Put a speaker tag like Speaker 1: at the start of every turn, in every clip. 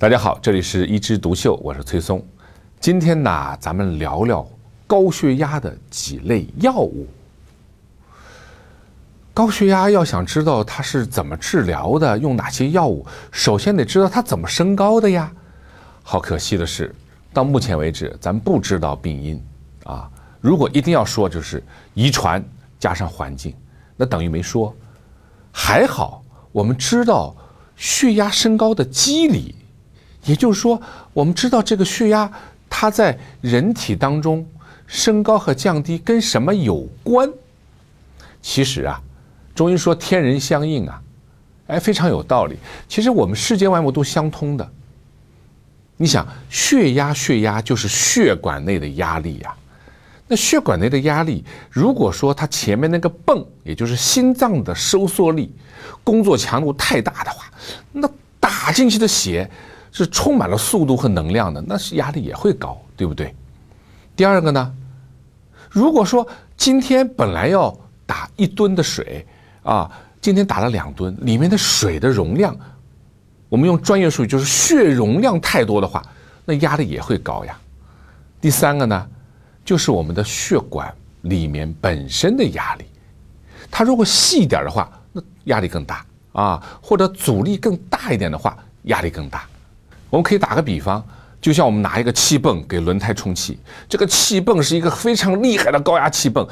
Speaker 1: 大家好，这里是一枝独秀，我是崔松。今天呢，咱们聊聊高血压的几类药物。高血压要想知道它是怎么治疗的，用哪些药物，首先得知道它怎么升高的呀。好可惜的是，到目前为止，咱不知道病因啊。如果一定要说，就是遗传加上环境，那等于没说。还好，我们知道血压升高的机理。也就是说，我们知道这个血压它在人体当中升高和降低跟什么有关？其实啊，中医说天人相应啊，哎，非常有道理。其实我们世间万物都相通的。你想，血压，血压就是血管内的压力呀。那血管内的压力，如果说它前面那个泵，也就是心脏的收缩力，工作强度太大的话，那打进去的血。是充满了速度和能量的，那是压力也会高，对不对？第二个呢，如果说今天本来要打一吨的水啊，今天打了两吨，里面的水的容量，我们用专业术语就是血容量太多的话，那压力也会高呀。第三个呢，就是我们的血管里面本身的压力，它如果细一点的话，那压力更大啊，或者阻力更大一点的话，压力更大。我们可以打个比方，就像我们拿一个气泵给轮胎充气，这个气泵是一个非常厉害的高压气泵，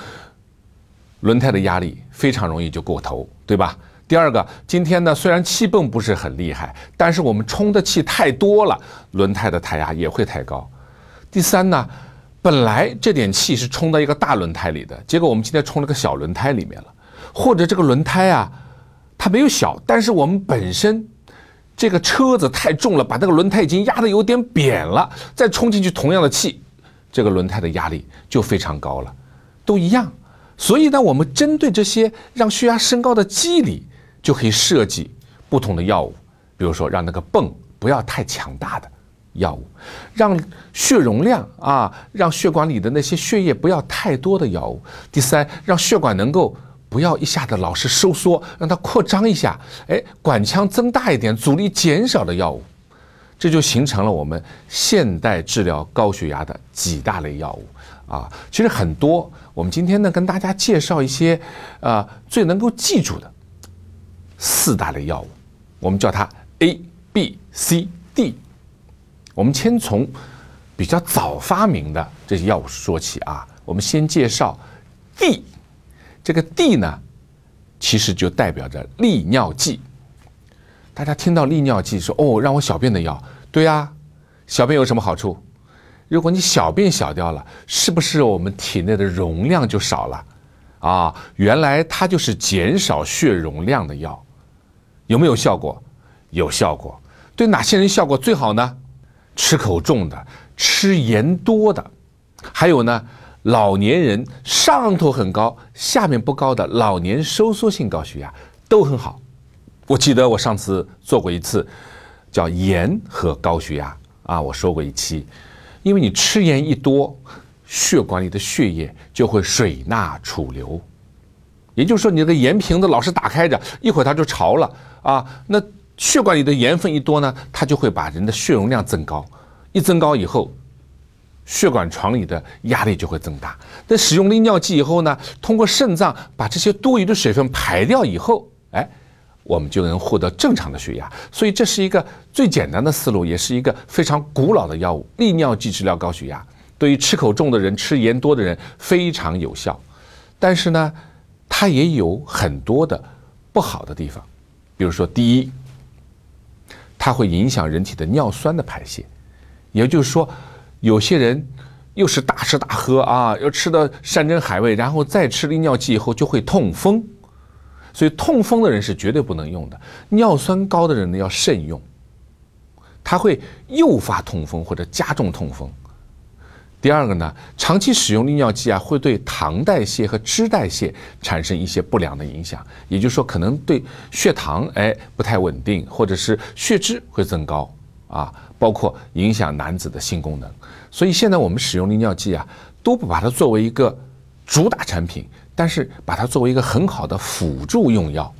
Speaker 1: 轮胎的压力非常容易就过头，对吧？第二个，今天呢，虽然气泵不是很厉害，但是我们充的气太多了，轮胎的胎压也会太高。第三呢，本来这点气是充到一个大轮胎里的，结果我们今天充了个小轮胎里面了，或者这个轮胎啊，它没有小，但是我们本身。这个车子太重了，把那个轮胎已经压得有点扁了，再充进去同样的气，这个轮胎的压力就非常高了，都一样。所以呢，我们针对这些让血压升高的机理，就可以设计不同的药物。比如说，让那个泵不要太强大的药物，让血容量啊，让血管里的那些血液不要太多的药物。第三，让血管能够。不要一下子老是收缩，让它扩张一下，哎，管腔增大一点，阻力减少的药物，这就形成了我们现代治疗高血压的几大类药物啊。其实很多，我们今天呢跟大家介绍一些，呃，最能够记住的四大类药物，我们叫它 A、B、C、D。我们先从比较早发明的这些药物说起啊，我们先介绍 D。这个 D 呢，其实就代表着利尿剂。大家听到利尿剂说哦，让我小便的药，对呀，小便有什么好处？如果你小便小掉了，是不是我们体内的容量就少了？啊，原来它就是减少血容量的药，有没有效果？有效果。对哪些人效果最好呢？吃口重的，吃盐多的，还有呢？老年人上头很高，下面不高的老年收缩性高血压都很好。我记得我上次做过一次，叫盐和高血压啊，我说过一期，因为你吃盐一多，血管里的血液就会水钠储留，也就是说你这个盐瓶子老是打开着，一会儿它就潮了啊。那血管里的盐分一多呢，它就会把人的血容量增高，一增高以后。血管床里的压力就会增大。那使用利尿剂以后呢，通过肾脏把这些多余的水分排掉以后，哎，我们就能获得正常的血压。所以这是一个最简单的思路，也是一个非常古老的药物——利尿剂治疗高血压。对于吃口重的人、吃盐多的人非常有效。但是呢，它也有很多的不好的地方。比如说，第一，它会影响人体的尿酸的排泄，也就是说。有些人又是大吃大喝啊，又吃的山珍海味，然后再吃利尿剂以后就会痛风，所以痛风的人是绝对不能用的。尿酸高的人呢要慎用，它会诱发痛风或者加重痛风。第二个呢，长期使用利尿剂啊，会对糖代谢和脂代谢产生一些不良的影响，也就是说可能对血糖哎不太稳定，或者是血脂会增高。啊，包括影响男子的性功能，所以现在我们使用利尿剂啊，都不把它作为一个主打产品，但是把它作为一个很好的辅助用药，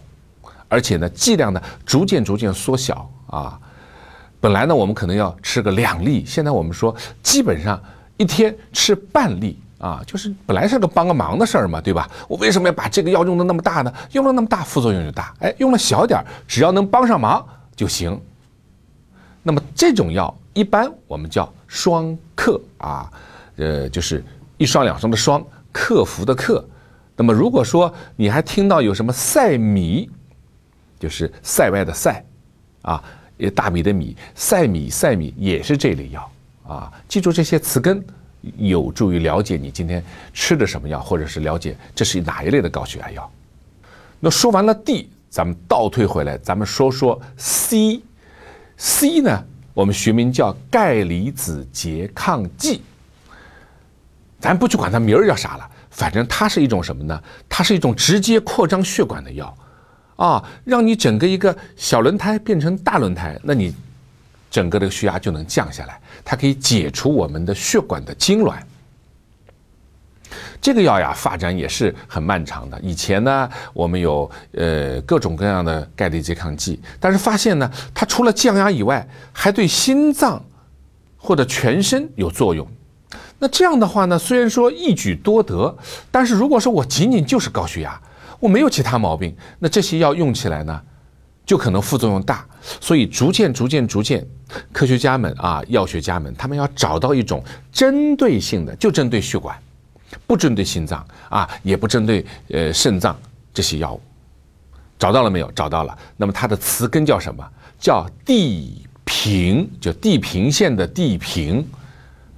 Speaker 1: 而且呢，剂量呢逐渐逐渐缩小啊。本来呢，我们可能要吃个两粒，现在我们说基本上一天吃半粒啊，就是本来是个帮个忙的事儿嘛，对吧？我为什么要把这个药用的那么大呢？用了那么大，副作用就大。哎，用了小点儿，只要能帮上忙就行。那么这种药一般我们叫双克啊，呃，就是一双两双的双，克服的克。那么如果说你还听到有什么塞米，就是塞外的塞，啊。大米的米，塞米塞米也是这类药啊。记住这些词根，有助于了解你今天吃的什么药，或者是了解这是哪一类的高血压药。那说完了 D，咱们倒退回来，咱们说说 C。C 呢，我们学名叫钙离子拮抗剂。咱不去管它名儿叫啥了，反正它是一种什么呢？它是一种直接扩张血管的药。啊，让你整个一个小轮胎变成大轮胎，那你整个的血压就能降下来。它可以解除我们的血管的痉挛。这个药呀，发展也是很漫长的。以前呢，我们有呃各种各样的钙离拮抗剂，但是发现呢，它除了降压以外，还对心脏或者全身有作用。那这样的话呢，虽然说一举多得，但是如果说我仅仅就是高血压。我没有其他毛病，那这些药用起来呢，就可能副作用大，所以逐渐、逐渐、逐渐，科学家们啊，药学家们，他们要找到一种针对性的，就针对血管，不针对心脏啊，也不针对呃肾脏这些药物，找到了没有？找到了。那么它的词根叫什么？叫地平，就地平线的地平，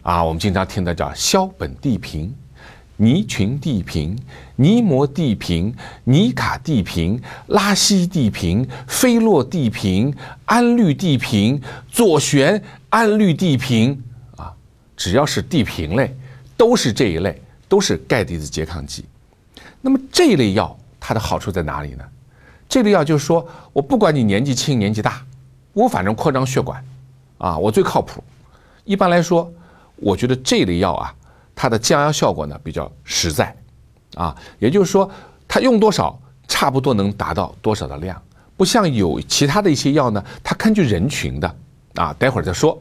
Speaker 1: 啊，我们经常听的叫硝苯地平。尼群地平、尼摩地平、尼卡地平、拉西地平、菲洛地平、氨氯地平、左旋氨氯地平啊，只要是地平类，都是这一类，都是钙离子拮抗剂。那么这一类药它的好处在哪里呢？这类药就是说我不管你年纪轻年纪大，我反正扩张血管，啊，我最靠谱。一般来说，我觉得这类药啊。它的降压效果呢比较实在，啊，也就是说它用多少差不多能达到多少的量，不像有其他的一些药呢，它根据人群的，啊，待会儿再说。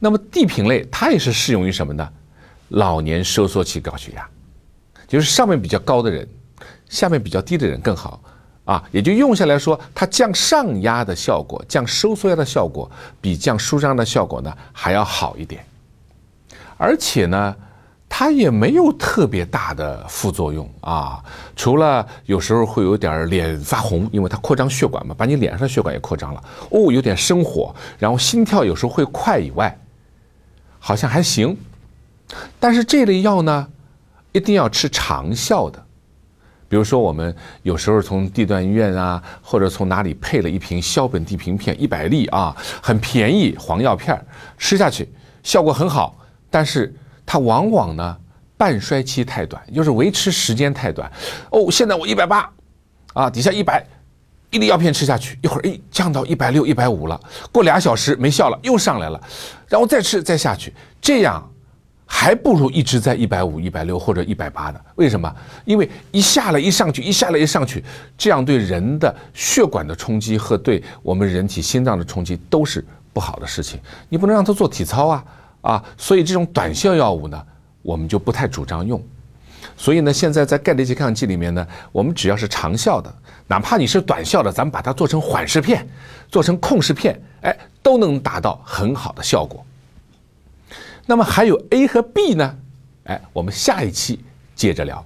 Speaker 1: 那么地平类它也是适用于什么呢？老年收缩期高血压，就是上面比较高的人，下面比较低的人更好，啊，也就用下来说，它降上压的效果，降收缩压的效果，比降舒张的效果呢还要好一点，而且呢。它也没有特别大的副作用啊，除了有时候会有点脸发红，因为它扩张血管嘛，把你脸上的血管也扩张了。哦，有点生火，然后心跳有时候会快以外，好像还行。但是这类药呢，一定要吃长效的。比如说我们有时候从地段医院啊，或者从哪里配了一瓶硝苯地平片，一百粒啊，很便宜，黄药片，吃下去效果很好，但是。它往往呢，半衰期太短，就是维持时间太短。哦，现在我一百八，啊，底下一百，一粒药片吃下去，一会儿哎降到一百六、一百五了，过俩小时没效了，又上来了，然后再吃再下去，这样还不如一直在一百五、一百六或者一百八的。为什么？因为一下来一上去，一下来一上去，这样对人的血管的冲击和对我们人体心脏的冲击都是不好的事情。你不能让他做体操啊。啊，所以这种短效药物呢，我们就不太主张用。所以呢，现在在钙离拮抗剂里面呢，我们只要是长效的，哪怕你是短效的，咱们把它做成缓释片，做成控释片，哎，都能达到很好的效果。那么还有 A 和 B 呢？哎，我们下一期接着聊。